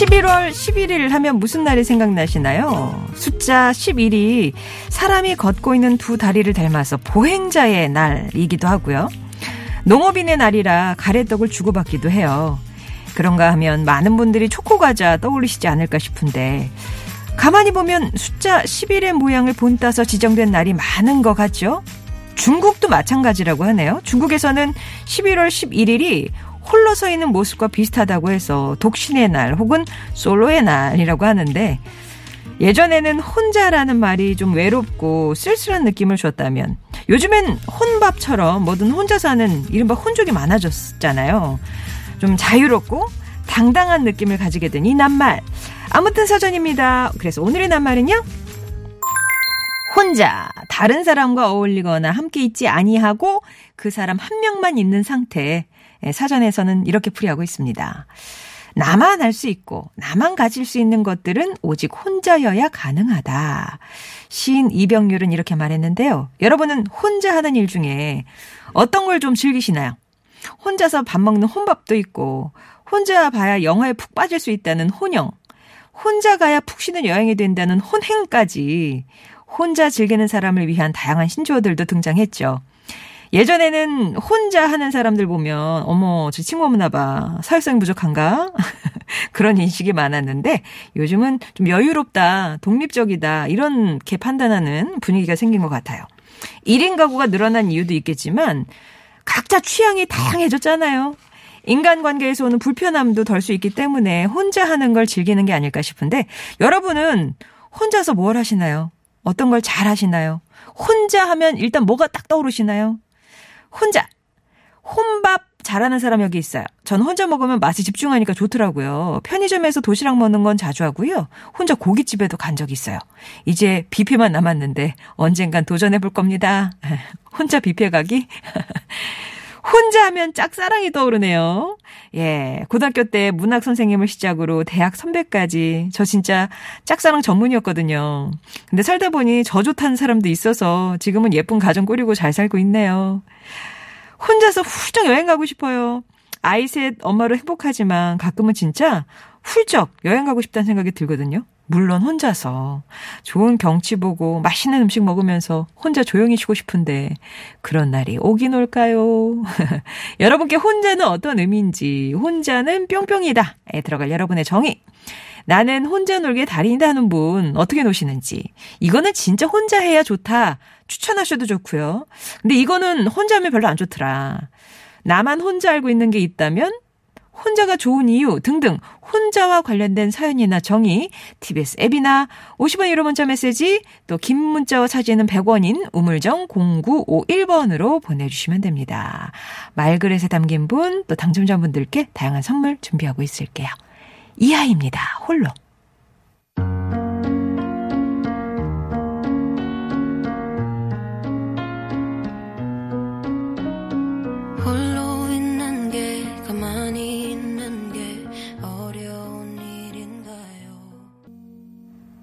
11월 11일 하면 무슨 날이 생각나시나요? 숫자 11이 사람이 걷고 있는 두 다리를 닮아서 보행자의 날이기도 하고요. 농업인의 날이라 가래떡을 주고받기도 해요. 그런가 하면 많은 분들이 초코과자 떠올리시지 않을까 싶은데 가만히 보면 숫자 11의 모양을 본따서 지정된 날이 많은 것 같죠? 중국도 마찬가지라고 하네요. 중국에서는 11월 11일이 홀로 서 있는 모습과 비슷하다고 해서 독신의 날 혹은 솔로의 날이라고 하는데 예전에는 혼자라는 말이 좀 외롭고 쓸쓸한 느낌을 줬다면 요즘엔 혼밥처럼 뭐든 혼자 사는 이른바 혼족이 많아졌잖아요. 좀 자유롭고 당당한 느낌을 가지게 된 이 낱말. 아무튼 사전입니다. 그래서 오늘의 낱말은요. 혼자 다른 사람과 어울리거나 함께 있지 아니하고 그 사람 한 명만 있는 상태. 예, 사전에서는 이렇게 풀이하고 있습니다. 나만 알 수 있고 나만 가질 수 있는 것들은 오직 혼자여야 가능하다. 시인 이병률은 이렇게 말했는데요. 여러분은 혼자 하는 일 중에 어떤 걸 좀 즐기시나요? 혼자서 밥 먹는 혼밥도 있고 혼자 봐야 영화에 푹 빠질 수 있다는 혼영. 혼자 가야 푹 쉬는 여행이 된다는 혼행까지 혼자 즐기는 사람을 위한 다양한 신조어들도 등장했죠. 예전에는 혼자 하는 사람들 보면 어머 저 친구 없나 봐 사회성이 부족한가 그런 인식이 많았는데 요즘은 좀 여유롭다 독립적이다 이렇게 판단하는 분위기가 생긴 것 같아요. 1인 가구가 늘어난 이유도 있겠지만 각자 취향이 다양해졌잖아요. 인간관계에서 오는 불편함도 덜 수 있기 때문에 혼자 하는 걸 즐기는 게 아닐까 싶은데 여러분은 혼자서 뭘 하시나요? 어떤 걸 잘 하시나요? 혼자 하면 일단 뭐가 딱 떠오르시나요? 혼자. 혼밥 잘하는 사람 여기 있어요. 전 혼자 먹으면 맛이 집중하니까 좋더라고요. 편의점에서 도시락 먹는 건 자주 하고요. 혼자 고깃집에도 간 적이 있어요. 이제 뷔페만 남았는데 언젠간 도전해 볼 겁니다. 혼자 뷔페 가기? 혼자 하면 짝사랑이 떠오르네요. 예. 고등학교 때 문학 선생님을 시작으로 대학 선배까지 저 진짜 짝사랑 전문이었거든요. 근데 살다 보니 저 좋다는 사람도 있어서 지금은 예쁜 가정 꾸리고 잘 살고 있네요. 혼자서 훌쩍 여행 가고 싶어요. 아이 셋 엄마로 행복하지만 가끔은 진짜 훌쩍 여행 가고 싶다는 생각이 들거든요. 물론 혼자서 좋은 경치 보고 맛있는 음식 먹으면서 혼자 조용히 쉬고 싶은데 그런 날이 오긴 올까요? 여러분께 혼자는 어떤 의미인지 혼자는 뿅뿅이다에 들어갈 여러분의 정의 나는 혼자 놀게 달인이다 하는 분 어떻게 노시는지 이거는 진짜 혼자 해야 좋다 추천하셔도 좋고요. 근데 이거는 혼자 하면 별로 안 좋더라. 나만 혼자 알고 있는 게 있다면 혼자가 좋은 이유 등등 혼자와 관련된 사연이나 정의 TBS 앱이나 50원 유료 문자 메시지 또 긴 문자와 사진은 100원인 우물정 0951번으로 보내주시면 됩니다. 말그릇에 담긴 분 또 당첨자분들께 다양한 선물 준비하고 있을게요. 이하입니다. 홀로.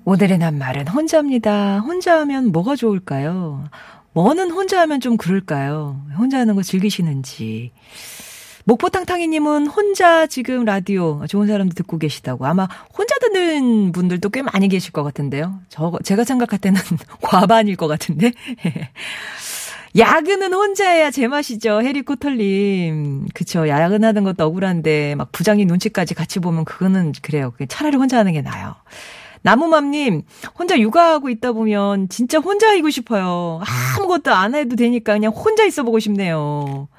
오늘의 낱말은 혼자입니다. 혼자 하면 뭐가 좋을까요? 뭐는 혼자 하면 좀 그럴까요? 혼자 하는 거 즐기시는지. 목포탕탕이님은 혼자 지금 라디오 좋은 사람도 듣고 계시다고. 아마 혼자 듣는 분들도 꽤 많이 계실 것 같은데요. 저, 제가 생각할 때는 과반일 것 같은데. 야근은 혼자 해야 제맛이죠. 해리 코털님. 그쵸. 야근하는 것도 억울한데, 막 부장님 눈치까지 같이 보면 그거는 그래요. 차라리 혼자 하는 게 나아요. 나무맘님, 혼자 육아하고 있다 보면 진짜 혼자 이고 싶어요. 아무것도 안 해도 되니까 그냥 혼자 있어 보고 싶네요.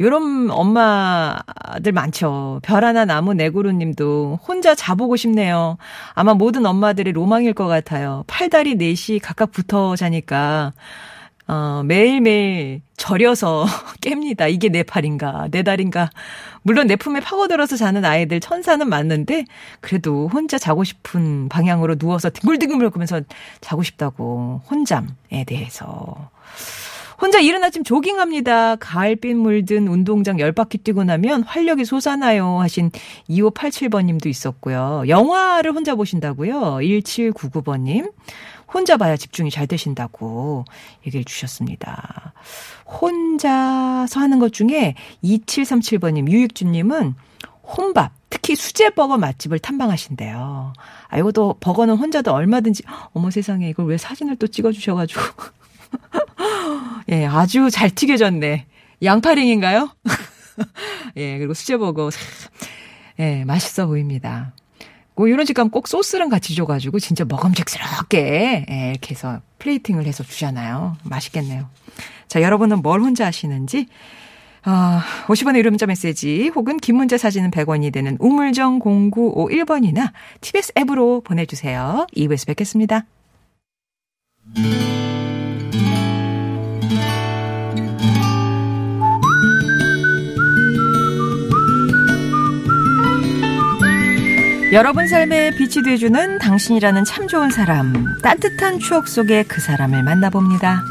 요런 엄마들 많죠. 별 하나 나무 내구루 님도 혼자 자보고 싶네요. 아마 모든 엄마들의 로망일 것 같아요. 팔다리 넷이 각각 붙어 자니까 어, 매일매일 절여서 깹니다. 이게 내 팔인가, 내 다리인가. 물론 내 품에 파고들어서 자는 아이들 천사는 맞는데, 그래도 혼자 자고 싶은 방향으로 누워서 뒹굴뒹굴 거면서 자고 싶다고, 혼잠에 대해서. 혼자 이른 아침 조깅합니다. 가을빛 물든 운동장 열 바퀴 뛰고 나면 활력이 솟아나요. 하신 2587번님도 있었고요. 영화를 혼자 보신다고요. 1799번님. 혼자 봐야 집중이 잘 되신다고 얘기를 주셨습니다. 혼자서 하는 것 중에 2737번님, 유익주님은 혼밥, 특히 수제버거 맛집을 탐방하신대요. 아, 이것도 버거는 혼자도 얼마든지, 어머 세상에 이걸 왜 사진을 또 찍어주셔가지고. 예, 아주 잘 튀겨졌네. 양파링인가요? 예, 그리고 수제버거. 예, 맛있어 보입니다. 뭐 이런 집 가면 꼭 소스랑 같이 줘가지고 진짜 먹음직스럽게 예, 이렇게 해서 플레이팅을 해서 주잖아요. 맛있겠네요. 자, 여러분은 뭘 혼자 하시는지 어, 50원의 유료 문자 메시지 혹은 긴 문자 사진은 100원이 되는 우물정 0951번이나 TBS 앱으로 보내주세요. 2부에서 뵙겠습니다. 여러분 삶에 빛이 돼주는 당신이라는 참 좋은 사람, 따뜻한 추억 속에 그 사람을 만나봅니다.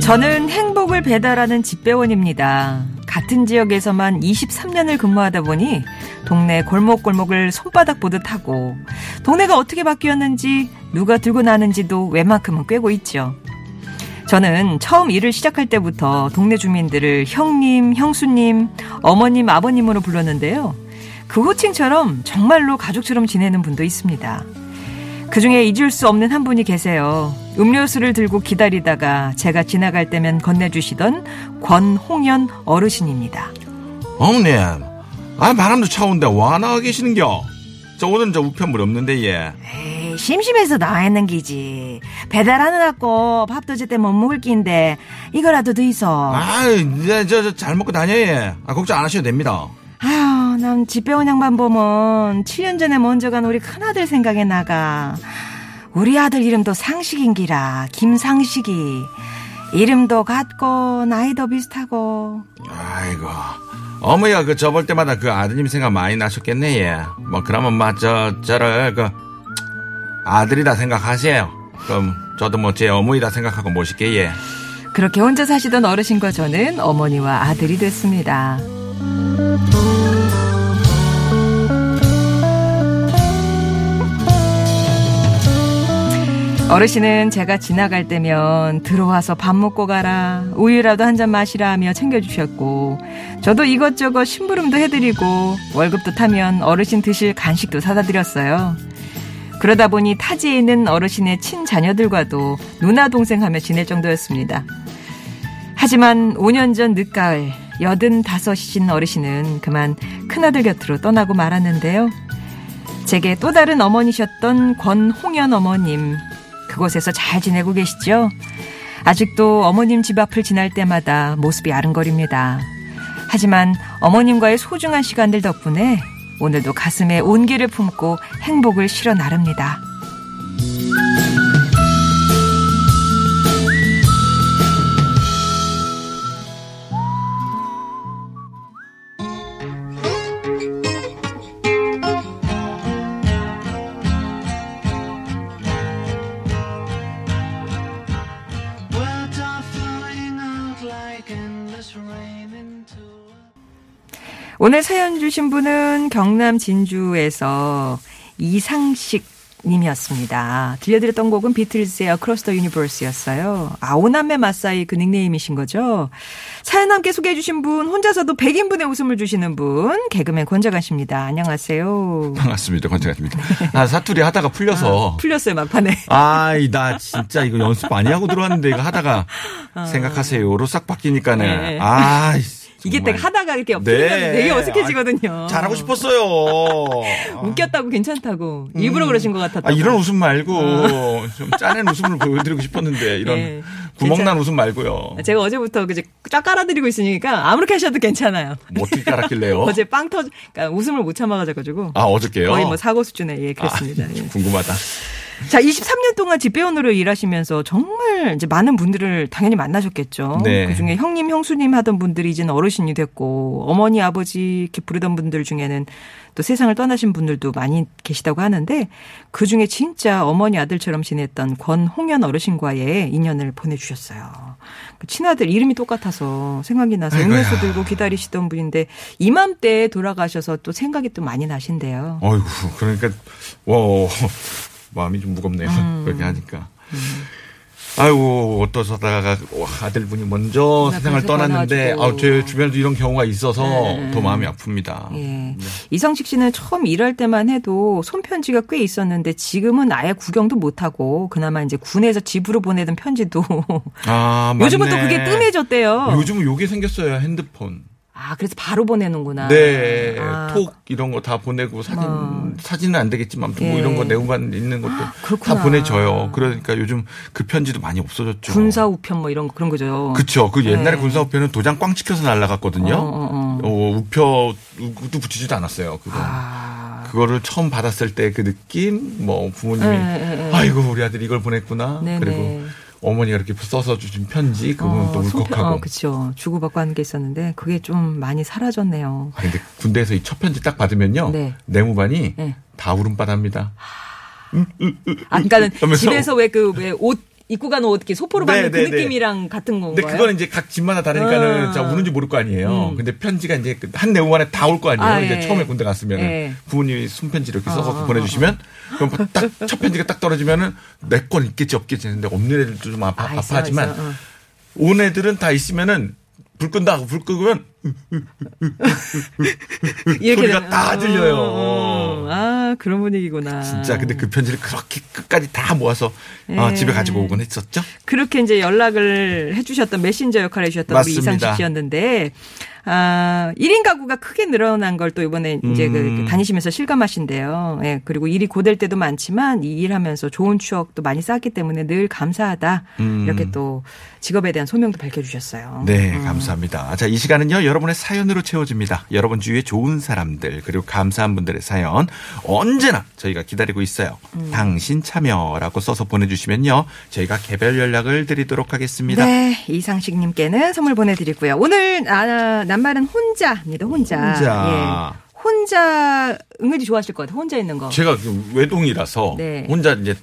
저는 행복을 배달하는 집배원입니다. 같은 지역에서만 23년을 근무하다 보니 동네 골목골목을 손바닥 보듯 하고 동네가 어떻게 바뀌었는지 누가 들고 나는지도 웬만큼은 꿰고 있죠. 저는 처음 일을 시작할 때부터 동네 주민들을 형님, 형수님, 어머님, 아버님으로 불렀는데요. 그 호칭처럼 정말로 가족처럼 지내는 분도 있습니다. 그 중에 잊을 수 없는 한 분이 계세요. 음료수를 들고 기다리다가 제가 지나갈 때면 건네주시던 권홍연 어르신입니다. 어머님, 아, 바람도 차온데 와 나와 계시는겨? 저 오늘은 저 우편물 없는데, 예. 에이, 심심해서 나와 있는 기지. 배달하느라 고 밥도 제때 못 먹을 낀데 이거라도 더 있어. 아, 저, 저, 잘 먹고 다녀, 예. 아, 걱정 안 하셔도 됩니다. 아휴, 난 집배원 양반 보면 7년 전에 먼저 간 우리 큰아들 생각이 나가. 우리 아들 이름도 상식인기라, 김상식이. 이름도 같고, 나이도 비슷하고. 아이고. 어머니가 그저볼 때마다 그 아드님 생각 많이 나셨겠네, 예. 뭐, 그러면 막, 저, 저를 그, 아들이다 생각하세요. 그럼 저도 뭐 제 어머니다 생각하고 모실게, 예. 그렇게 혼자 사시던 어르신과 저는 어머니와 아들이 됐습니다. 어르신은 제가 지나갈 때면 들어와서 밥 먹고 가라, 우유라도 한 잔 마시라 하며 챙겨주셨고, 저도 이것저것 심부름도 해드리고, 월급도 타면 어르신 드실 간식도 사다 드렸어요. 그러다 보니 타지에 있는 어르신의 친자녀들과도 누나 동생 하며 지낼 정도였습니다. 하지만 5년 전 늦가을, 85이신 어르신은 그만 큰아들 곁으로 떠나고 말았는데요. 제게 또 다른 어머니셨던 권홍연 어머님, 그곳에서 잘 지내고 계시죠? 아직도 어머님 집 앞을 지날 때마다 모습이 아른거립니다. 하지만 어머님과의 소중한 시간들 덕분에 오늘도 가슴에 온기를 품고 행복을 실어 나릅니다. 오늘 사연 주신 분은 경남 진주에서 이상식 님이었습니다. 들려드렸던 곡은 비틀즈의 Across the Universe였어요. 아, 오남매 마사이 그 닉네임이신 거죠? 사연 함께 소개해 주신 분, 혼자서도 100인분의 웃음을 주시는 분, 개그맨 권재관 씨입니다. 안녕하세요. 반갑습니다. 권장입니다. 아, 사투리 하다가 풀려서. 풀렸어요, 막판에. 아이, 나 진짜 이거 연습 많이 하고 들어왔는데 이거 하다가 생각하세요. 로 싹 바뀌니까는. 어. 네. 아, 이게 딱. 하다가 이렇게 네. 풀리면 되게 어색해지거든요. 잘하고 싶었어요. 웃겼다고 괜찮다고. 일부러 그러신 것 같았다고. 아, 이런 웃음 말고 좀 짜낸 웃음을 보여드리고 싶었는데 이런 예. 구멍난 웃음 말고요. 제가 어제부터 그제 쫙 깔아드리고 있으니까 아무렇게 하셔도 괜찮아요. 뭐 어떻게 깔았길래요? 어제 빵 터, 그러니까 웃음을 못 참아가지고 아 어저께요? 거의 뭐 사고 수준에 예 그랬습니다. 아, 예. 궁금하다. 자, 23년 동안 집배원으로 일하시면서 정말 이제 많은 분들을 당연히 만나셨겠죠. 네. 그 중에 형님, 형수님 하던 분들이 이제는 어르신이 됐고, 어머니, 아버지 이렇게 부르던 분들 중에는 또 세상을 떠나신 분들도 많이 계시다고 하는데, 그 중에 진짜 어머니 아들처럼 지냈던 권홍연 어르신과의 인연을 보내주셨어요. 그 친아들 이름이 똑같아서 생각이 나서. 음료수 들고 기다리시던 분인데, 이맘때 돌아가셔서 또 생각이 또 많이 나신대요. 어이구 그러니까 와 마음이 좀 무겁네요. 음. 그렇게 하니까. 아이고 어떠서다가 아들분이 먼저 나 세상을 떠났는데 전화가지고. 아, 제 주변에도 이런 경우가 있어서 네. 더 마음이 아픕니다. 예. 이성식 씨는 처음 일할 때만 해도 손편지가 꽤 있었는데 지금은 아예 구경도 못 하고 그나마 이제 군에서 집으로 보내던 편지도 아, 요즘은 또. 그게 뜸해졌대요. 요즘은 요게 생겼어요 핸드폰. 아, 그래서 바로 보내는구나. 네, 아, 톡 이런 거 다 보내고 사진 어. 사진은 안 되겠지만 뭐 예. 이런 거 내용만 있는 것도 그렇구나. 다 보내줘요. 그러니까 요즘 그 편지도 많이 없어졌죠. 군사 우편 뭐 이런 거 그런 거죠. 그쵸. 그 옛날에 네. 군사 우표는 도장 꽝 찍혀서 날라갔거든요. 어, 어, 어. 어, 우표 우도 붙이지도 않았어요. 그거. 아. 그거를 처음 받았을 때 그 느낌, 뭐 부모님이 네, 네, 네. 아이고 우리 아들 이걸 보냈구나. 네, 그리고 네. 어머니가 이렇게 써서 주신 편지 그거는 또 손편- 울컥하고. 어, 그쵸. 주고받고 하는 게 있었는데 그게 좀 많이 사라졌네요. 아, 근데 군대에서 이 첫 편지 딱 받으면요. 네. 내무반이 네. 다 울음바다입니다. 아, 그러니까는 하면서- 집에서 왜 그 왜 옷 입고 가는 옷 이렇게 소포로 네, 받는 그 네, 네. 느낌이랑 같은 건가요? 근데 그거는 이제 각 집마다 다르니까는 아. 자 우는지 모를 거 아니에요. 음. 근데 편지가 이제 그한 내무반에 다 올 거 아니에요. 아, 이제 예. 처음에 군대 갔으면 예. 부모님이 손편지 이렇게 써서 어, 보내주시면 그럼 딱 첫 편지가 딱 떨어지면은 내 건 있겠지 없겠지 했는데 없는 애들도 좀 아파, 아, 아파하지만 어. 온 애들은 다 있으면은 불 끈다 하고 불 끄면 소리가 되는- 다 어, 들려요. 어, 아 그런 분위기구나. 진짜 근데 그 편지를 그렇게 끝까지 다 모아서 어, 예. 집에 가지고 오곤 했었죠. 그렇게 이제 연락을 해주셨던 메신저 역할을 해주셨던 맞습니다. 우리 이상식 씨였는데, 아, 1인 가구가 크게 늘어난 걸 또 이번에 이제 그 음. 다니시면서 실감하신대요. 예, 그리고 일이 고될 때도 많지만 이 일하면서 좋은 추억도 많이 쌓았기 때문에 늘 감사하다. 음. 이렇게 또 직업에 대한 소명도 밝혀주셨어요. 네, 음. 감사합니다. 자, 이 시간은요, 여러분의 사연으로 채워집니다. 여러분 주위에 좋은 사람들, 그리고 감사한 분들의 사연, 언제나 저희가 기다리고 있어요. 음. 당신 참여라고 써서 보내주시면요, 저희가 개별 연락을 드리도록 하겠습니다. 네, 이상식님께는 선물 보내드리고요. 오늘 아, 낱말은 혼자입니다. 혼자. 혼자. 예. 혼자 은근히 좋아하실 것 같아요. 혼자 있는 거. 제가 그 외동이라서 네. 혼자 이제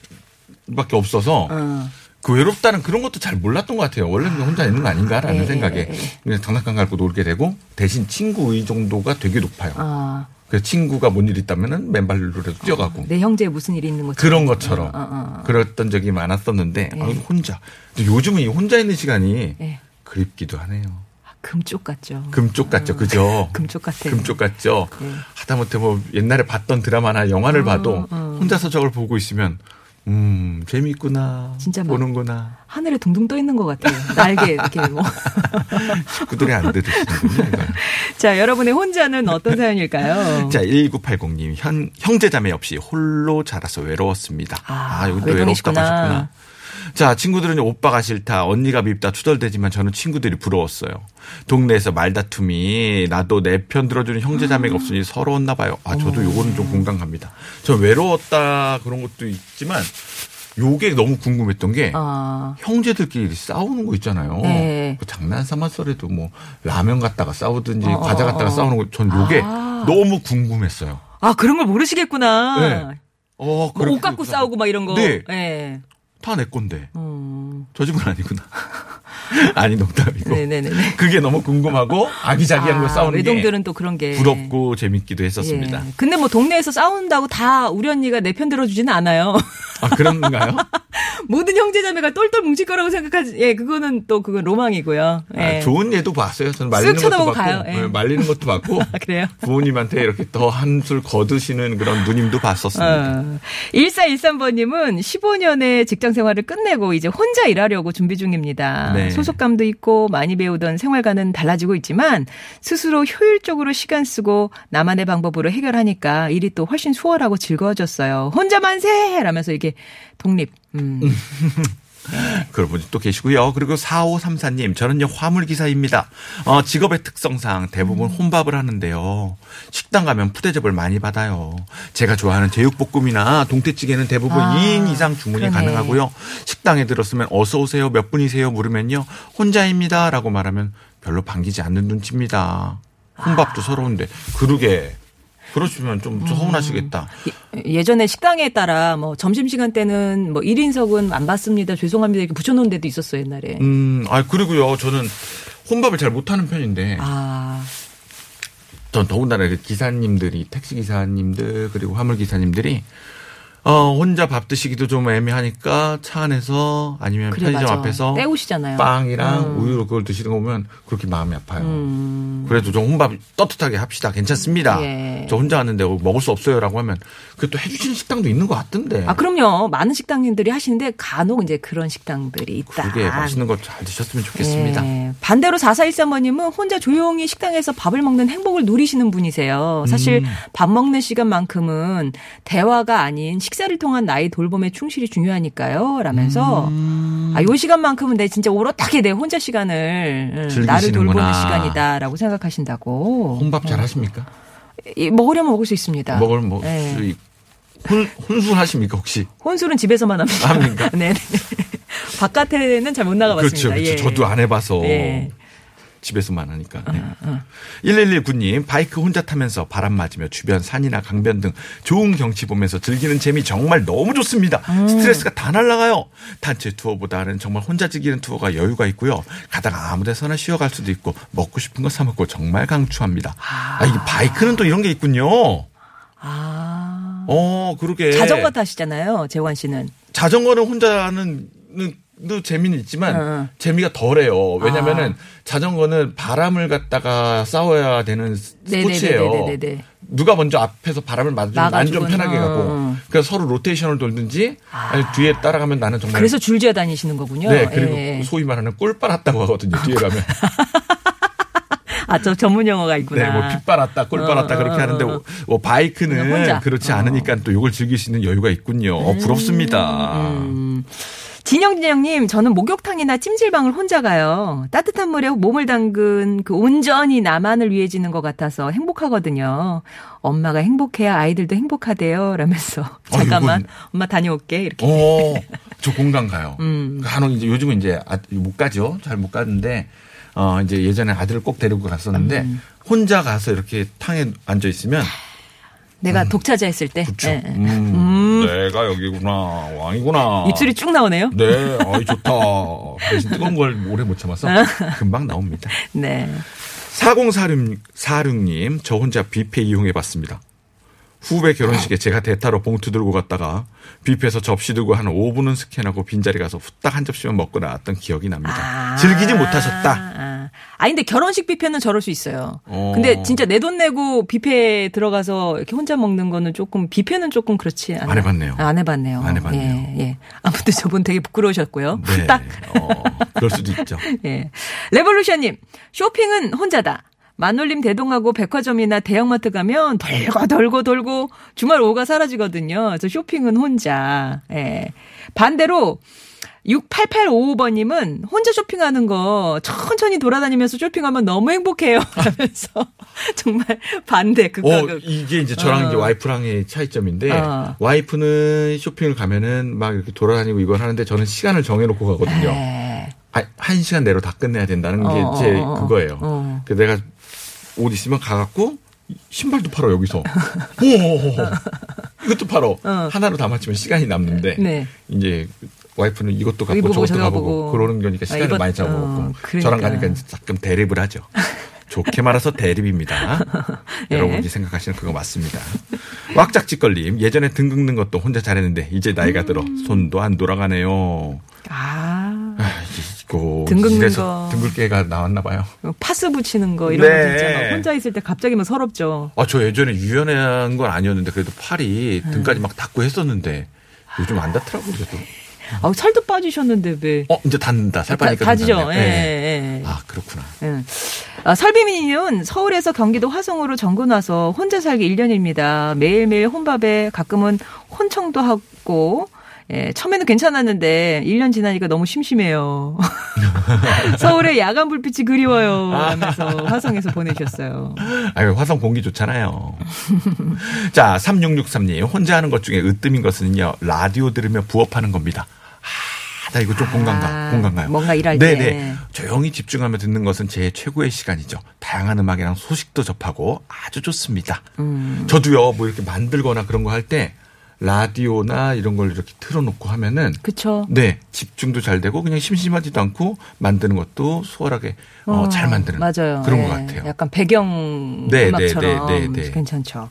밖에 없어서 어. 그 외롭다는 그런 것도 잘 몰랐던 것 같아요. 원래는 혼자 있는 거 아닌가라는 예, 생각에 예, 예. 그냥 장난감 갖고 놀게 되고 대신 친구 의 정도가 되게 높아요. 아, 그래서 친구가 뭔 일 있다면은 맨발로라도 뛰어가고 내 형제에 무슨 일이 있는 것처럼. 그런 것처럼 어, 어, 어. 그랬던 적이 많았었는데 예. 아, 혼자 근데 요즘은 이 혼자 있는 시간이 예. 그립기도 하네요. 아, 금쪽 같죠. 금쪽 같죠, 그죠? 금쪽 같아. 금쪽 같죠. 예. 하다못해 뭐 옛날에 봤던 드라마나 영화를 어, 봐도 어. 혼자서 저걸 보고 있으면 음 재밌구나 진짜 막- 보는구나 하늘에 둥둥 떠 있는 것 같아요. 날개 이렇게 뭐. 식구들이 안 들으시는군요. 자, 여러분의 혼자는 어떤 사연일까요? 자 1980님 현 형제자매 없이 홀로 자라서 외로웠습니다. 아, 아, 여기 또 외동이시구나. 외롭다고 하셨구나. 자, 친구들은 오빠가 싫다, 언니가 밉다 투덜대지만 저는 친구들이 부러웠어요. 동네에서 말다툼이 나도 내 편 들어주는 형제 자매가 없으니 서러웠나 봐요. 아, 저도 요거는 좀 공감 갑니다. 저 외로웠다 그런 것도 있지만 요게 너무 궁금했던 게 아, 형제들끼리 싸우는 거 있잖아요. 네. 그 장난 삼아서라도 뭐 라면 갖다가 싸우든지 어, 과자 어, 갖다가 어. 싸우는 거 전 요게 아. 너무 궁금했어요. 아 그런 걸 모르시겠구나. 네. 어, 뭐 그렇게 옷 갖고 싸우고 막 이런 거. 네. 네. 다 내 건데. 음. 저 집은 아니구나. 아니 농담이고. 네네네. 그게 너무 궁금하고 아기자기한 거 싸우는 외동들은 또 그런 게게 부럽고 재밌기도 했었습니다. 예. 근데 뭐 동네에서 싸운다고 다 우리 언니가 내 편 들어주지는 않아요. 아 그런가요? 모든 형제자매가 똘똘 뭉칠 거라고 생각하지. 예, 그거는 또 그건 로망이고요. 예. 아, 좋은 예도 봤어요. 저는 말리는 쓱 것도 봤고, 가요. 예. 네, 말리는 것도 봤고 아, 그래요? 부모님한테 이렇게 더 한술 거두시는 그런 누님도 봤었습니다. 어. 1413번님은 15년의 직장 생활을 끝내고 이제 혼자 일하려고 준비 중입니다. 네. 소속감도 있고 많이 배우던 생활과는 달라지고 있지만 스스로 효율적으로 시간 쓰고 나만의 방법으로 해결하니까 일이 또 훨씬 수월하고 즐거워졌어요. 혼자 만세! 라면서 이게 독립. 음. 그런 분이 또 계시고요. 그리고 4534님, 저는요, 화물기사입니다. 어, 직업의 특성상 대부분 음. 혼밥을 하는데요. 식당 가면 푸대접을 많이 받아요. 제가 좋아하는 제육볶음이나 동태찌개는 대부분 아, 2인 이상 주문이 그러네. 가능하고요. 식당에 들었으면 어서오세요, 몇 분이세요? 물으면요, 혼자입니다. 라고 말하면 별로 반기지 않는 눈치입니다. 혼밥도 아. 서러운데. 그러게. 그러시면 좀 서운하시겠다. 예- 예전에 식당에 따라 뭐 점심시간 때는 뭐 1인석은 안 받습니다. 죄송합니다. 이렇게 붙여놓은 데도 있었어요, 옛날에. 음, 아, 그리고요, 저는 혼밥을 잘 못하는 편인데, 아, 전 더군다나 그 기사님들이, 택시 기사님들, 그리고 화물 기사님들이, 어, 혼자 밥 드시기도 좀 애매하니까 차 안에서 아니면 그래, 편의점 맞아. 앞에서 때우시잖아요. 빵이랑 음. 우유로 그걸 드시는 거 보면 그렇게 마음이 아파요. 음. 그래도 좀 혼밥 떳떳하게 합시다. 괜찮습니다. 예. 저 혼자 왔는데 먹을 수 없어요라고 하면 그게 또 해주시는 식당도 있는 것 같던데. 아, 그럼요. 많은 식당님들이 하시는데 간혹 이제 그런 식당들이 있다. 그게 맛있는 거 잘 드셨으면 좋겠습니다. 예. 반대로 4413번님은 혼자 조용히 식당에서 밥을 먹는 행복을 누리시는 분이세요. 사실 음. 밥 먹는 시간만큼은 대화가 아닌 식 사를 통한 나의 돌봄에 충실이 중요하니까요. 라면서 음. 아, 요 시간만큼은 내 진짜 오롯하게 내 혼자 시간을 응, 나를. 돌보는 시간이다라고 생각하신다고. 혼밥 잘 하십니까? 이, 먹으려면 먹을 수 있습니다. 먹을 뭐 예. 수 있- 혼, 혼술 하십니까 혹시? 혼술은 집에서만 합니다. 합니까? 네. 바깥에는 잘 못 나가봤습니다. 그렇죠, 그렇죠. 예. 저도 안 해봐서 예. 집에서만 하니까. 네. 1119님 바이크 혼자 타면서 바람 맞으며 주변 산이나 강변 등 좋은 경치 보면서 즐기는 재미 정말 너무 좋습니다. 음. 스트레스가 다 날라가요. 단체 투어보다는 정말 혼자 즐기는 투어가 여유가 있고요. 가다가 아무데서나 쉬어갈 수도 있고 먹고 싶은 거 사 먹고 정말 강추합니다. 아, 이게 바이크는 또 이런 게 있군요. 아. 어, 그러게. 자전거 타시잖아요, 재환 씨는. 자전거는 혼자는 는 재미는 있지만 응. 재미가 덜해요. 아. 왜냐면은 자전거는 바람을 갖다가 싸워야 되는 스포츠예요. 네네네네네네. 누가 먼저 앞에서 바람을 맞으면 완전 막아주거나. 편하게 가고 응. 그래서 서로 로테이션을 돌든지 아니 뒤에 따라가면 나는 정말 그래서 줄지어 다니시는 거군요. 네 그리고 예. 소위 말하는 꿀 빨았다고 하거든요. 뒤에 가면 아, 저 전문 용어가 있구나. 네 뭐 핏 빨았다 꿀 빨았다 어, 그렇게 어, 하는데 어. 뭐 바이크는 혼자. 그렇지 어. 않으니까 또 이걸 즐길 수 있는 여유가 있군요. 어, 부럽습니다. 음. 진영진영님, 저는 목욕탕이나 찜질방을 혼자 가요. 따뜻한 물에 몸을 담근 그 온전히 나만을 위해 지는 것 같아서 행복하거든요. 엄마가 행복해야 아이들도 행복하대요. 라면서. 잠깐만, 이건- 엄마 다녀올게. 이렇게. 어, 저 공감 가요. 음. 간혹 이제 요즘은 이제 아, 못 가죠. 잘 못 가는데 어 이제 예전에 아들을 꼭 데리고 갔었는데 음. 혼자 가서 이렇게 탕에 앉아 있으면 내가 독차지 했을 때. 그쵸. 예. 음, 내가 여기구나 왕이구나. 입술이 쭉 나오네요. 네, 어이 좋다. 대신 뜨거운 걸 오래 못 참아서 금방 나옵니다. 네. 4046님, 저 혼자 뷔페 이용해봤습니다. 후배 결혼식에 제가 대타로 봉투 들고 갔다가 뷔페에서 접시 들고 한 5분은 스캔하고 빈자리 가서 후딱 한 접시만 먹고 나왔던 기억이 납니다. 즐기지 못하셨다. 아, 아 근데 결혼식 뷔페는 저럴 수 있어요. 어. 근데 진짜 내 돈 내고 뷔페 들어가서 이렇게 혼자 먹는 거는 조금 뷔페는 조금 그렇지 않아요. 안 해봤네요. 아, 안 해봤네요. 안 해봤네요. 예, 예. 아무튼 저분 되게 부끄러우셨고요. 네. 딱. 어, 그럴 수도 있죠. 예. 레볼루션님, 쇼핑은 혼자다. 만올림 대동하고 백화점이나 대형마트 가면 돌고 돌고 돌고 주말 오가 사라지거든요. 그래서 쇼핑은 혼자. 예. 반대로 6885번님은 혼자 쇼핑하는 거 천천히 돌아다니면서 쇼핑하면 너무 행복해요. 하면서 정말 반대 그 극과 어, 극. 이게 이제 저랑 어. 이제 와이프랑의 차이점인데 어. 와이프는 쇼핑을 가면은 막 이렇게 돌아다니고 이걸 하는데 저는 시간을 정해놓고 가거든요. 예. 한, 한 시간 내로 다 끝내야 된다는 게 어, 제 어, 어, 그거예요. 어. 그 내가 옷 있으면 가갖고 신발도 팔어 여기서. 오, 이것도 팔어. 하나로 다 맞추면 시간이 남는데 네. 이제 와이프는 이것도 갖고 저것도 가보고 보고. 그러는 거니까 아, 시간을 이것- 많이 잡아먹고 어, 그러니까. 저랑 가니까 가끔 대립을 하죠. 좋게 말해서 대립입니다. 예. 여러분이 생각하시는 그거 맞습니다. 왁작지껄님 예전에 등 긁는 것도 혼자 잘했는데 이제 나이가 들어 음. 손도 안 돌아가네요. 아. 아, 이거 등 긁는 거. 등 긁기가 나왔나 봐요. 파스 붙이는 거 이런 네. 거 진짜 막 혼자 있을 때 갑자기 막 서럽죠. 아, 저 예전에 유연한 건 아니었는데 그래도 팔이 음. 등까지 막 닿고 했었는데 요즘 안 닿더라고요. 저도. 아, 살도 빠지셨는데 왜? 어, 이제 닿는다. 살 빠니까 다, 지죠 닿네. 예, 네. 예. 아, 그렇구나. 예. 아, 설비민은 서울에서 경기도 화성으로 전군 와서 혼자 살기 1년입니다. 매일매일 혼밥에 가끔은 혼청도 하고 예, 처음에는 괜찮았는데 1년 지나니까 너무 심심해요. 서울의 야간 불빛이 그리워요. 하면서 화성에서 보내주셨어요. 아유, 화성 공기 좋잖아요. 자, 3663님. 혼자 하는 것 중에 으뜸인 것은요, 라디오 들으며 부업하는 겁니다. 아, 나 이거 좀 공감가, 아, 공감가요. 뭔가 일할 네네. 때. 조용히 집중하며 듣는 것은 제 최고의 시간이죠. 다양한 음악이랑 소식도 접하고 아주 좋습니다. 음. 저도요, 뭐 이렇게 만들거나 그런 거 할 때, 라디오나 이런 걸 이렇게 틀어놓고 하면은, 그쵸. 네, 집중도 잘 되고 그냥 심심하지도 않고 만드는 것도 수월하게 어, 잘 만드는 맞아요. 그런 예, 것 같아요. 약간 배경 네, 음악처럼 네, 네, 네, 네. 괜찮죠.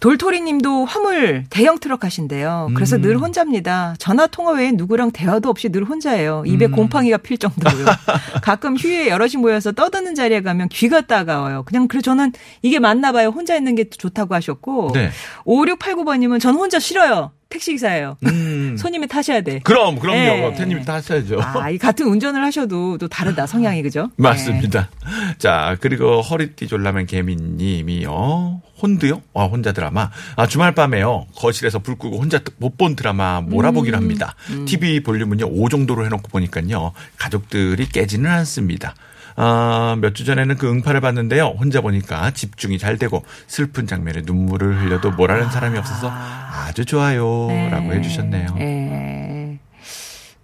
돌토리님도 화물 대형 트럭 하신대요. 그래서 음. 늘 혼자입니다. 전화 통화 외에 누구랑 대화도 없이 늘 혼자예요. 입에 음. 곰팡이가 필 정도로요. 가끔 휴일에 여럿이 모여서 떠드는 자리에 가면 귀가 따가워요. 그냥 그래 저는 이게 맞나 봐요. 혼자 있는 게 좋다고 하셨고. 네. 5689번님은 전 혼자 싫어요. 택시기사예요. 음. 손님이 타셔야 돼. 그럼 그럼요. 예. 태님 다 하셔야죠. 아, 이 같은 운전을 하셔도 또 다르다 성향이 그죠? 맞습니다. 자, 그리고 허리띠 졸라맨 개미님이요. 혼드요? 아, 혼자 드라마. 아, 주말 밤에요. 거실에서 불 끄고 혼자 못 본 드라마 몰아보기로 합니다. TV 볼륨은요, 5 정도로 해놓고 보니까요. 가족들이 깨지는 않습니다. 아, 몇 주 전에는 그 응파를 봤는데요. 혼자 보니까 집중이 잘 되고 슬픈 장면에 눈물을 흘려도 뭐라는 사람이 없어서 아주 좋아요. 네. 라고 해주셨네요. 예.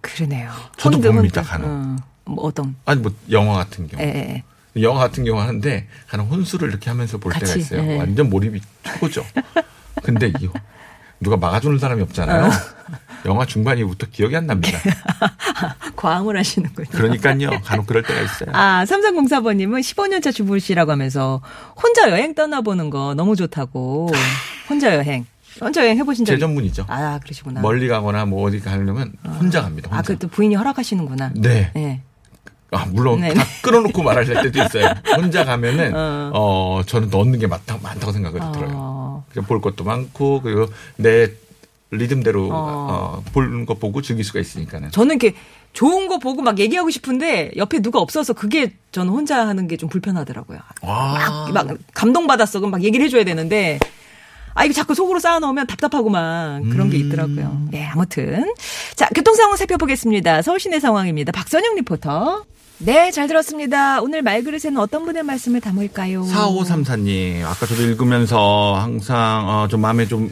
그러네요. 저도 혼드, 봅니다. 간혹. 어, 뭐 어떤. 아니, 뭐, 영화 같은 경우. 예, 예. 영화 같은 경우 하는데 가는 혼수를 이렇게 하면서 볼 때가 같이, 있어요. 예. 완전 몰입이 최고죠. 근데 이 누가 막아주는 사람이 어. 없잖아요. 영화 중반이부터 기억이 안 납니다. 과음을 하시는군요. 그러니까요. 간혹 그럴 때가 있어요. 아, 3304번님은 15년차 주부시라고 하면서 혼자 여행 떠나보는 거 너무 좋다고. 혼자 여행. 혼자 여행 해보신 적제 전문이죠. 아, 그러시구나. 멀리 가거나 뭐 어디 가려면 혼자 갑니다. 혼자. 아, 그또 부인이 허락하시는구나. 네. 예. 아, 물론 네. 다 끌어놓고 말할 때도 있어요. 혼자 가면은 어. 어, 저는 넣는 게 많다, 많다고 들어요. 어. 그냥 볼 것도 많고 그리고 내 리듬대로 어. 어, 보는 거 보고 즐길 수가 있으니까는. 저는 이렇게 좋은 거 보고 막 얘기하고 싶은데 옆에 누가 없어서 그게 저는 혼자 하는 게 좀 불편하더라고요. 아. 막, 막 감동받았어. 그럼 막 얘기를 해줘야 되는데 아, 이거 자꾸 속으로 쌓아놓으면 답답하고 막 그런 게 있더라고요. 예, 아무튼. 자, 교통 상황 살펴보겠습니다. 서울 시내 상황입니다. 박선영 리포터. 네, 잘 들었습니다. 오늘 말그릇에는 어떤 분의 말씀을 담을까요? 4534님, 아까 저도 읽으면서 항상 어, 좀 마음에 좀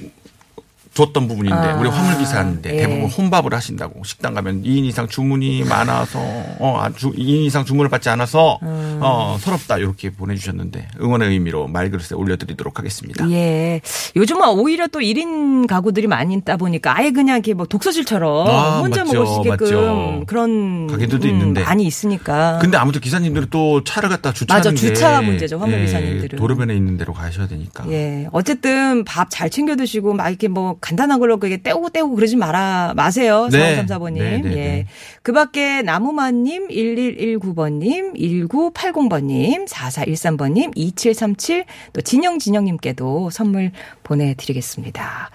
줬던 부분인데, 아, 우리 화물 기사인데 예. 대부분 혼밥을 하신다고. 식당 가면 2인 이상 주문이 많아서, 어, 아, 주, 2인 이상 주문을 받지 않아서, 음. 어, 서럽다. 이렇게 보내주셨는데, 응원의 의미로 말그릇에 올려드리도록 하겠습니다. 예. 요즘은 오히려 또 1인 가구들이 많이 있다 보니까 아예 그냥 이렇게 뭐 독서실처럼 아, 혼자 맞죠, 먹을 수 있게끔 맞죠. 그런 가게들도 음, 있는데. 많이 있으니까. 근데 아무튼 기사님들은 또 차를 갖다 주차하는 맞아, 게 주차 문제죠, 화물기사님들은. 예, 도로변에 있는 데로 가셔야 되니까. 예. 어쨌든 밥 잘 챙겨 드시고 막 이렇게 뭐 간단한 걸로 그게 떼우고 떼우고 그러지 마라 마세요. 네. 4534번님. 네, 네, 예. 네. 그 밖에 나무만님, 1119번님, 1980번님, 4413번님, 2737, 또 진영진영님께도 선물 보내드리겠습니다.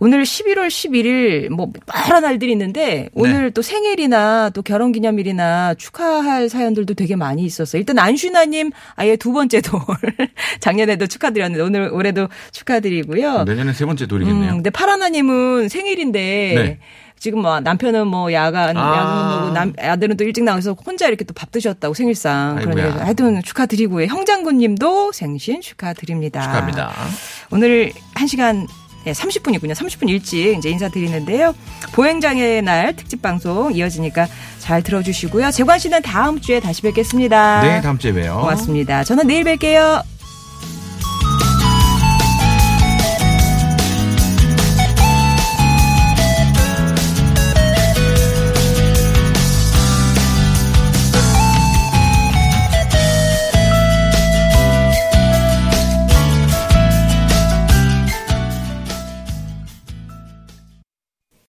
오늘 11월 11일 뭐 여러 날들이 있는데 오늘 또 생일이나 또 결혼기념일이나 축하할 사연들도 되게 많이 있었어요. 일단 안슈나님 아예 두 번째 돌 작년에도 축하드렸는데 오늘 올해도 축하드리고요. 내년에 세 번째 돌이겠네요. 음, 근데 파라나님은 생일인데 네. 지금 뭐 남편은 뭐 야간 아. 야근하고 남 아들은 또 일찍 나와서 혼자 이렇게 또 밥 드셨다고 생일상 아이고야. 그러니까 하여튼 축하드리고요. 형장군님도 생신 축하드립니다. 축하합니다. 오늘 1 시간 예, 30분이군요. 30분 일찍 이제 인사드리는데요. 보행장의 날 특집 방송 이어지니까 잘 들어주시고요. 재관 씨는 다음 주에 다시 뵙겠습니다. 네, 다음 주에 봬요. 고맙습니다. 저는 내일 뵐게요.